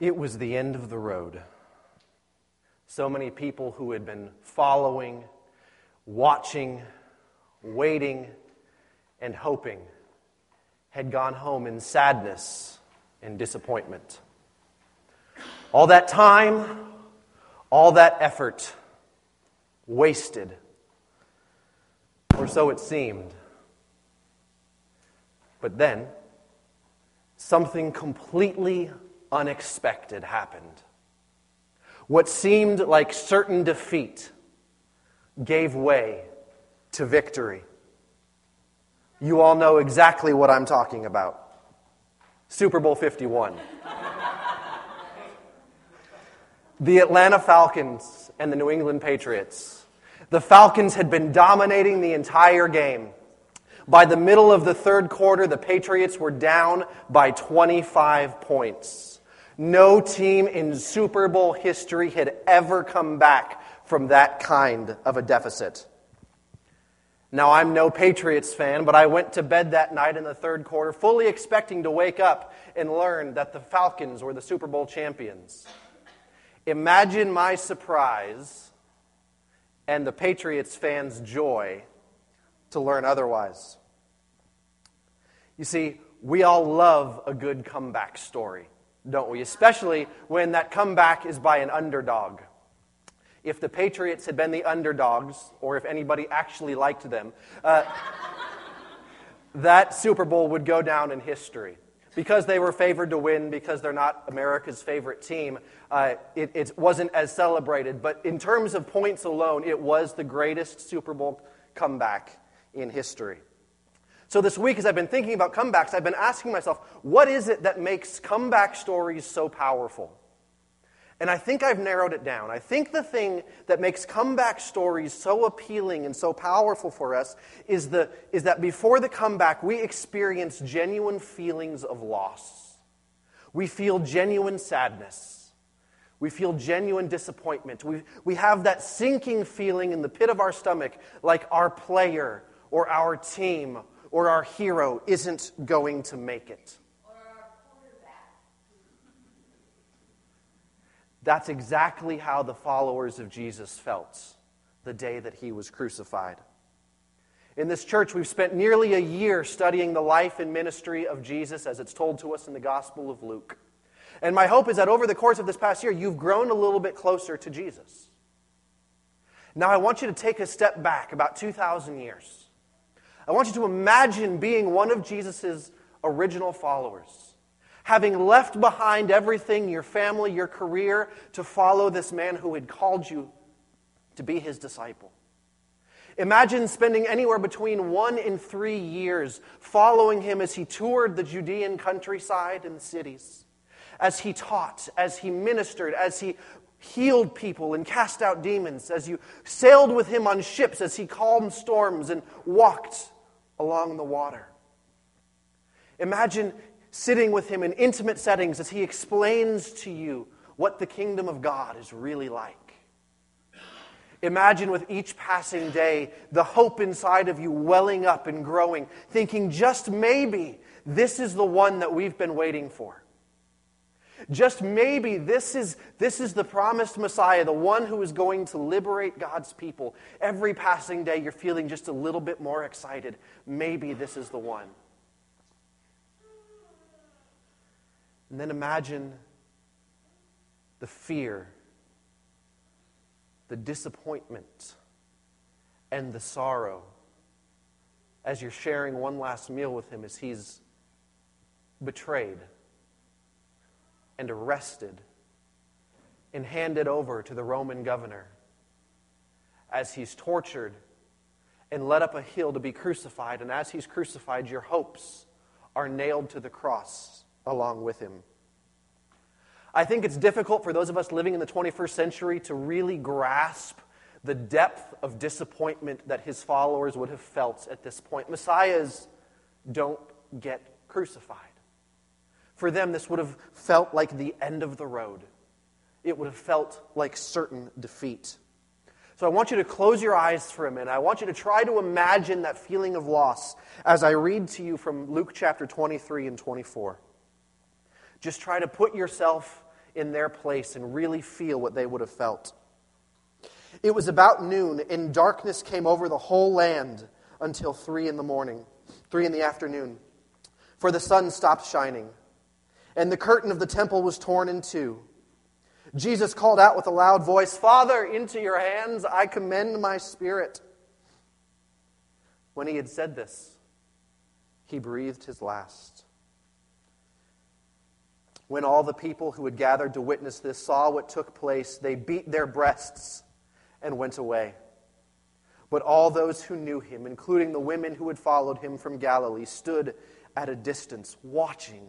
It was the end of the road. So many people who had been following, watching, waiting, and hoping had gone home in sadness and disappointment. All that time, all that effort, wasted, or so it seemed. But then, something completely unexpected happened. What seemed like certain defeat gave way to victory. You all know exactly what I'm talking about. Super Bowl 51. the Atlanta Falcons and the New England Patriots. The Falcons had been dominating the entire game. By the middle of the third quarter, the Patriots were down by 25 points. No team in Super Bowl history had ever come back from that kind of a deficit. Now, I'm no Patriots fan, but I went to bed that night in the third quarter fully expecting to wake up and learn that the Falcons were the Super Bowl champions. Imagine my surprise and the Patriots fans' joy to learn otherwise. You see, we all love a good comeback story, don't we? Especially when that comeback is by an underdog. If the Patriots had been the underdogs, or if anybody actually liked them, uh, that Super Bowl would go down in history because they were favored to win, because they're not America's favorite team, uh, it, it, wasn't as celebrated. But in terms of points alone, it was the greatest Super Bowl comeback in history. So this week, as I've been thinking about comebacks, I've been asking myself, what is it that makes comeback stories so powerful? And I think I've narrowed it down. I think the thing that makes comeback stories so appealing and so powerful for us is, the, is that before the comeback, we experience genuine feelings of loss. We feel genuine sadness. We feel genuine disappointment. We, we have that sinking feeling in the pit of our stomach like our player or our team or our hero isn't going to make it. That's exactly how the followers of Jesus felt the day that he was crucified. In this church, we've spent nearly a year studying the life and ministry of Jesus as it's told to us in the Gospel of Luke. And my hope is that over the course of this past year, you've grown a little bit closer to Jesus. Now, I want you to take a step back about 2,000 years. I want you to imagine being one of Jesus' original followers having left behind everything your family, your career to follow this man who had called you to be his disciple. Imagine spending anywhere between one and three years following him as he toured the Judean countryside and cities, as he taught, as he ministered, as he healed people and cast out demons, as you sailed with him on ships, as he calmed storms and walked along the water. Imagine sitting with him in intimate settings as he explains to you what the kingdom of God is really like. Imagine with each passing day the hope inside of you welling up and growing, thinking just maybe this is the one that we've been waiting for. Just maybe this is, this is the promised Messiah, the one who is going to liberate God's people. Every passing day, you're feeling just a little bit more excited. Maybe this is the one. And then imagine the fear, the disappointment, and the sorrow as you're sharing one last meal with him as he's betrayed and arrested and handed over to the Roman governor as he's tortured and led up a hill to be crucified. And as he's crucified, your hopes are nailed to the cross along with him. I think it's difficult for those of us living in the 21st century to really grasp the depth of disappointment that his followers would have felt at this point. Messiahs don't get crucified. For them, this would have felt like the end of the road. It would have felt like certain defeat. So I want you to close your eyes for a minute. I want you to try to imagine that feeling of loss as I read to you from Luke chapter 23 and 24. Just try to put yourself in their place and really feel what they would have felt. It was about noon, and darkness came over the whole land until three in the morning, three in the afternoon, for the sun stopped shining, and the curtain of the temple was torn in two. Jesus called out with a loud voice, Father, into your hands I commend my spirit. When he had said this, he breathed his last. When all the people who had gathered to witness this saw what took place, they beat their breasts and went away. But all those who knew him, including the women who had followed him from Galilee, stood at a distance watching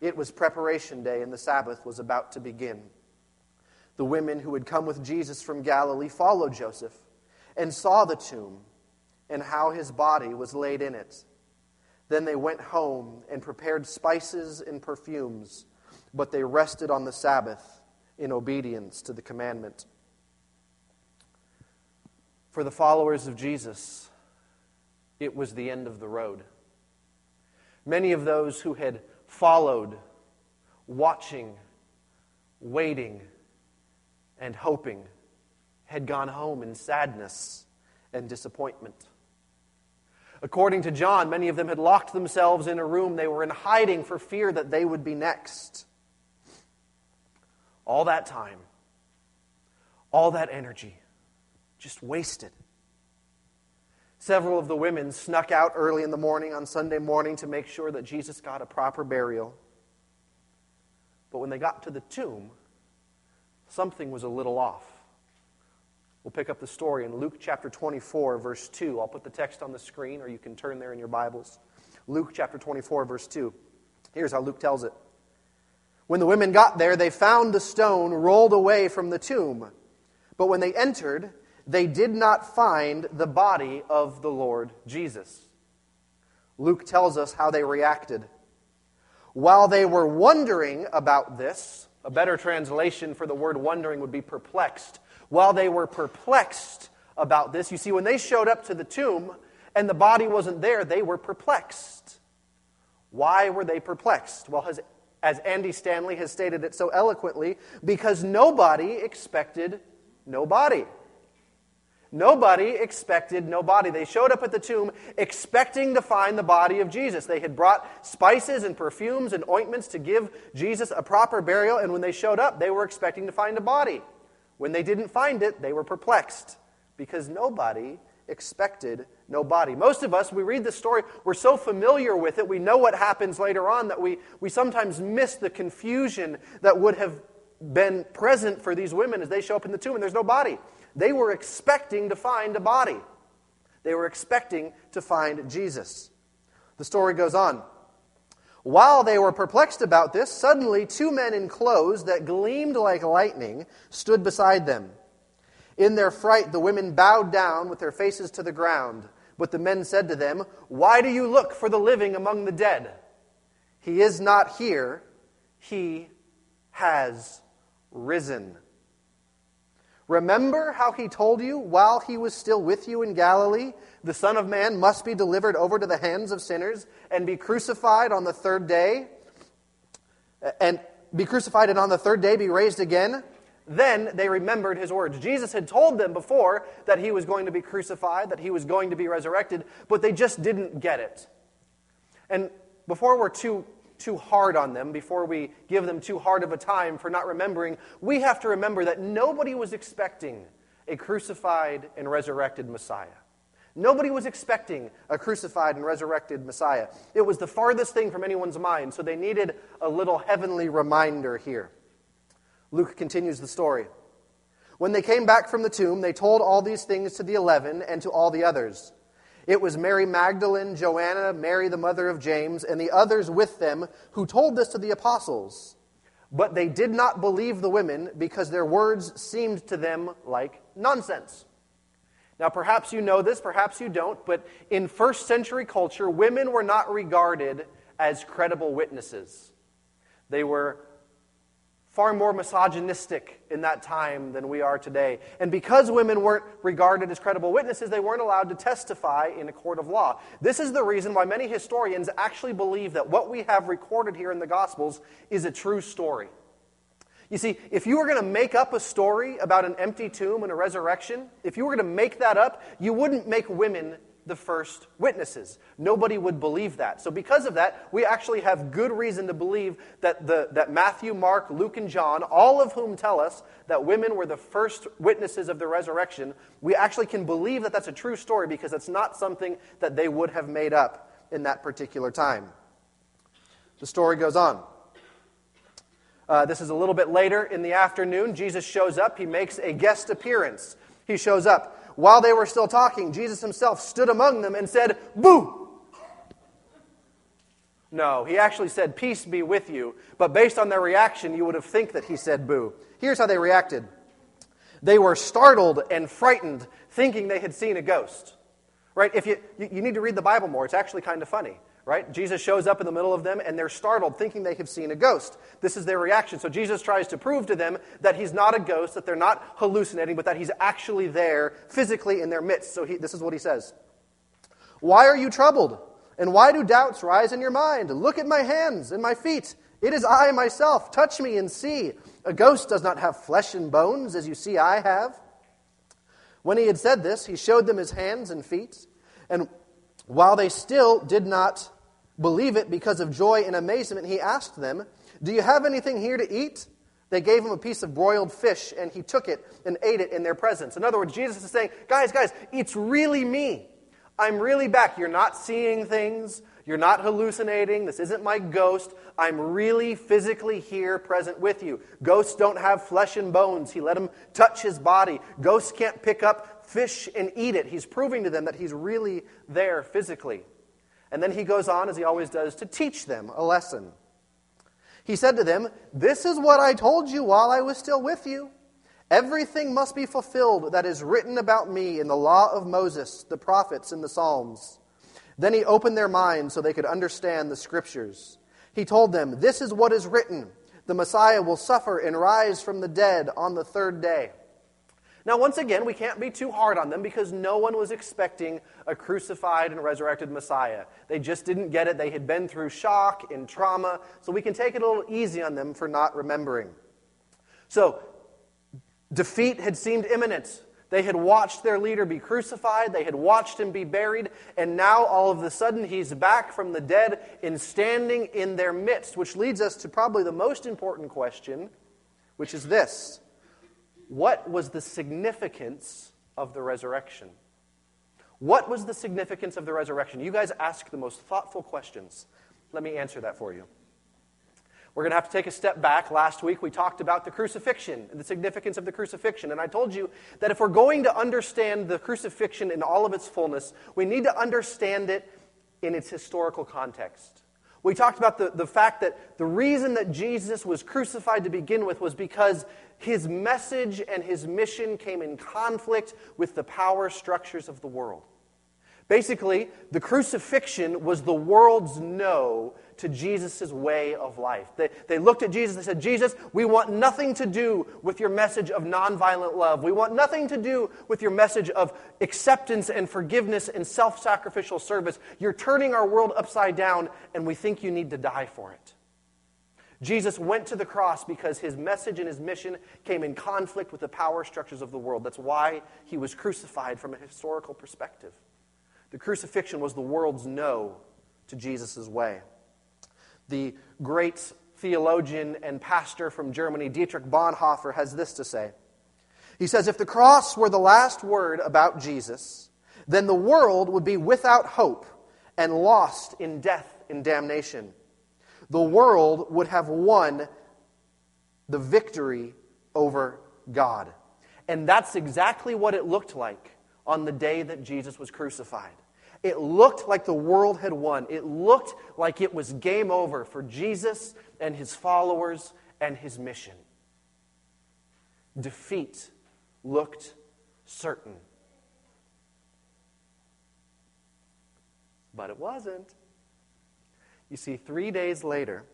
It was preparation day, and the Sabbath was about to begin. The women who had come with Jesus from Galilee followed Joseph and saw the tomb and how his body was laid in it. Then they went home and prepared spices and perfumes but they rested on the Sabbath in obedience to the commandment. For the followers of Jesus, it was the end of the road. Many of those who had followed, watching, waiting, and hoping had gone home in sadness and disappointment. According to John, many of them had locked themselves in a room. They were in hiding for fear that they would be next. All that time, all that energy, just wasted. Several of the women snuck out early in the morning on Sunday morning to make sure that Jesus got a proper burial. But when they got to the tomb, something was a little off. We'll pick up the story in Luke chapter 24, verse 2. I'll put the text on the screen, or you can turn there in your Bibles. Luke chapter 24, verse 2. Here's how Luke tells it. When the women got there, they found the stone rolled away from the tomb. But when they entered, they did not find the body of the Lord Jesus. Luke tells us how they reacted. While they were wondering about this, a better translation for the word wondering would be perplexed. While they were perplexed about this, you see, when they showed up to the tomb and the body wasn't there, they were perplexed. Why were they perplexed? Well, has as Andy Stanley has stated it so eloquently, because nobody expected nobody. Nobody expected nobody. They showed up at the tomb expecting to find the body of Jesus. They had brought spices and perfumes and ointments to give Jesus a proper burial, and when they showed up, they were expecting to find a body. When they didn't find it, they were perplexed because nobody expected no body. Most of us, we read the story, we're so familiar with it, we know what happens later on that we, we sometimes miss the confusion that would have been present for these women as they show up in the tomb and there's no body. They were expecting to find a body, they were expecting to find Jesus. The story goes on. While they were perplexed about this, suddenly two men in clothes that gleamed like lightning stood beside them. In their fright, the women bowed down with their faces to the ground. But the men said to them, Why do you look for the living among the dead? He is not here, he has risen. Remember how he told you while he was still with you in Galilee, the Son of Man must be delivered over to the hands of sinners and be crucified on the third day, and be crucified and on the third day be raised again? Then they remembered his words. Jesus had told them before that he was going to be crucified, that he was going to be resurrected, but they just didn't get it. And before we're too, too hard on them, before we give them too hard of a time for not remembering, we have to remember that nobody was expecting a crucified and resurrected Messiah. Nobody was expecting a crucified and resurrected Messiah. It was the farthest thing from anyone's mind, so they needed a little heavenly reminder here. Luke continues the story. When they came back from the tomb, they told all these things to the eleven and to all the others. It was Mary Magdalene, Joanna, Mary the mother of James, and the others with them who told this to the apostles. But they did not believe the women because their words seemed to them like nonsense. Now, perhaps you know this, perhaps you don't, but in first century culture, women were not regarded as credible witnesses. They were far more misogynistic in that time than we are today. And because women weren't regarded as credible witnesses, they weren't allowed to testify in a court of law. This is the reason why many historians actually believe that what we have recorded here in the Gospels is a true story. You see, if you were going to make up a story about an empty tomb and a resurrection, if you were going to make that up, you wouldn't make women the first witnesses. Nobody would believe that. So, because of that, we actually have good reason to believe that, the, that Matthew, Mark, Luke, and John, all of whom tell us that women were the first witnesses of the resurrection, we actually can believe that that's a true story because it's not something that they would have made up in that particular time. The story goes on. Uh, this is a little bit later in the afternoon. Jesus shows up. He makes a guest appearance. He shows up. While they were still talking, Jesus himself stood among them and said, Boo! No, he actually said, Peace be with you. But based on their reaction, you would have think that he said boo. Here's how they reacted they were startled and frightened, thinking they had seen a ghost. Right? If you, you need to read the Bible more, it's actually kind of funny right? Jesus shows up in the middle of them and they're startled, thinking they have seen a ghost. This is their reaction. So Jesus tries to prove to them that he's not a ghost, that they're not hallucinating, but that he's actually there physically in their midst. So he, this is what he says Why are you troubled? And why do doubts rise in your mind? Look at my hands and my feet. It is I myself. Touch me and see. A ghost does not have flesh and bones, as you see I have. When he had said this, he showed them his hands and feet. And while they still did not believe it because of joy and amazement, he asked them, Do you have anything here to eat? They gave him a piece of broiled fish, and he took it and ate it in their presence. In other words, Jesus is saying, Guys, guys, it's really me. I'm really back. You're not seeing things. You're not hallucinating. This isn't my ghost. I'm really physically here, present with you. Ghosts don't have flesh and bones. He let them touch his body. Ghosts can't pick up fish and eat it. He's proving to them that he's really there physically. And then he goes on, as he always does, to teach them a lesson. He said to them, This is what I told you while I was still with you. Everything must be fulfilled that is written about me in the law of Moses, the prophets, and the Psalms. Then he opened their minds so they could understand the scriptures. He told them, This is what is written the Messiah will suffer and rise from the dead on the third day. Now, once again, we can't be too hard on them because no one was expecting a crucified and resurrected Messiah. They just didn't get it. They had been through shock and trauma, so we can take it a little easy on them for not remembering. So, defeat had seemed imminent. They had watched their leader be crucified, they had watched him be buried, and now all of a sudden he's back from the dead and standing in their midst, which leads us to probably the most important question, which is this what was the significance of the resurrection? What was the significance of the resurrection? You guys ask the most thoughtful questions. Let me answer that for you. We're going to have to take a step back. Last week we talked about the crucifixion and the significance of the crucifixion. And I told you that if we're going to understand the crucifixion in all of its fullness, we need to understand it in its historical context. We talked about the, the fact that the reason that Jesus was crucified to begin with was because his message and his mission came in conflict with the power structures of the world. Basically, the crucifixion was the world's no to Jesus' way of life. They, they looked at Jesus and said, Jesus, we want nothing to do with your message of nonviolent love. We want nothing to do with your message of acceptance and forgiveness and self sacrificial service. You're turning our world upside down, and we think you need to die for it. Jesus went to the cross because his message and his mission came in conflict with the power structures of the world. That's why he was crucified from a historical perspective. The crucifixion was the world's no to Jesus' way. The great theologian and pastor from Germany, Dietrich Bonhoeffer, has this to say. He says, If the cross were the last word about Jesus, then the world would be without hope and lost in death and damnation the world would have won the victory over God. And that's exactly what it looked like on the day that Jesus was crucified. It looked like the world had won. It looked like it was game over for Jesus and his followers and his mission. Defeat looked certain. But it wasn't. You see, three days later,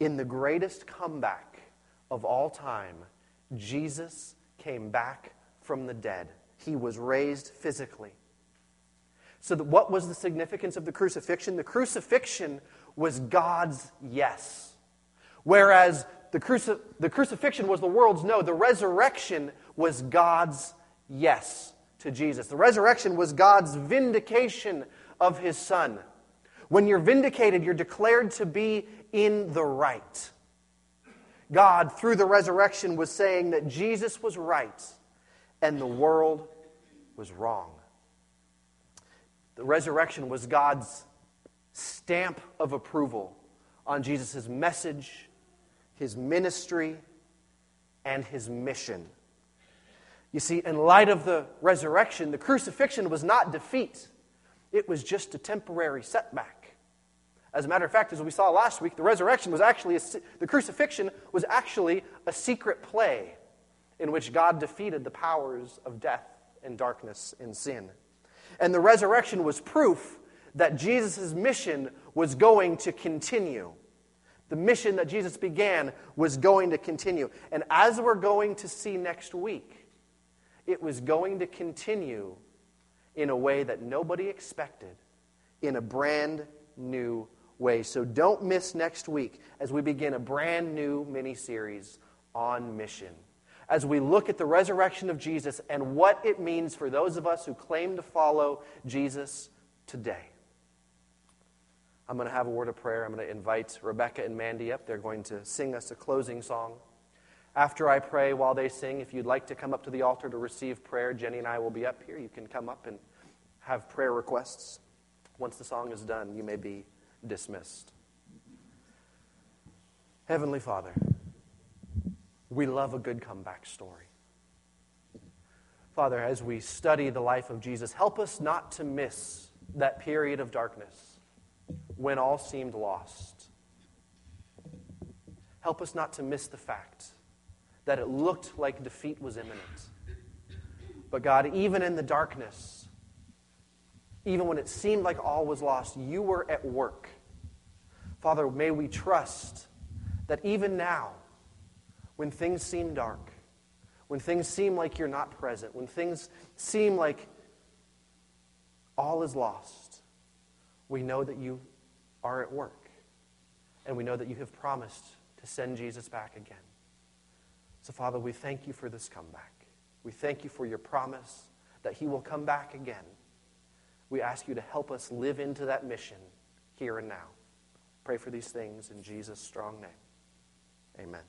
in the greatest comeback of all time, Jesus came back from the dead. He was raised physically. So, the, what was the significance of the crucifixion? The crucifixion was God's yes. Whereas the, cruci- the crucifixion was the world's no, the resurrection was God's yes to Jesus. The resurrection was God's vindication of his Son. When you're vindicated, you're declared to be in the right. God, through the resurrection, was saying that Jesus was right and the world was wrong. The resurrection was God's stamp of approval on Jesus' message, his ministry, and his mission. You see, in light of the resurrection, the crucifixion was not defeat, it was just a temporary setback. As a matter of fact, as we saw last week, the resurrection was actually, a, the crucifixion was actually a secret play in which God defeated the powers of death and darkness and sin. And the resurrection was proof that Jesus' mission was going to continue. The mission that Jesus began was going to continue. And as we're going to see next week, it was going to continue in a way that nobody expected, in a brand new way. So don't miss next week as we begin a brand new mini series on mission. As we look at the resurrection of Jesus and what it means for those of us who claim to follow Jesus today. I'm going to have a word of prayer. I'm going to invite Rebecca and Mandy up. They're going to sing us a closing song. After I pray, while they sing, if you'd like to come up to the altar to receive prayer, Jenny and I will be up here. You can come up and have prayer requests. Once the song is done, you may be dismissed. Heavenly Father, we love a good comeback story. Father, as we study the life of Jesus, help us not to miss that period of darkness when all seemed lost. Help us not to miss the fact that it looked like defeat was imminent. But God, even in the darkness, even when it seemed like all was lost, you were at work. Father, may we trust that even now, when things seem dark, when things seem like you're not present, when things seem like all is lost, we know that you are at work. And we know that you have promised to send Jesus back again. So, Father, we thank you for this comeback. We thank you for your promise that he will come back again. We ask you to help us live into that mission here and now. Pray for these things in Jesus' strong name. Amen.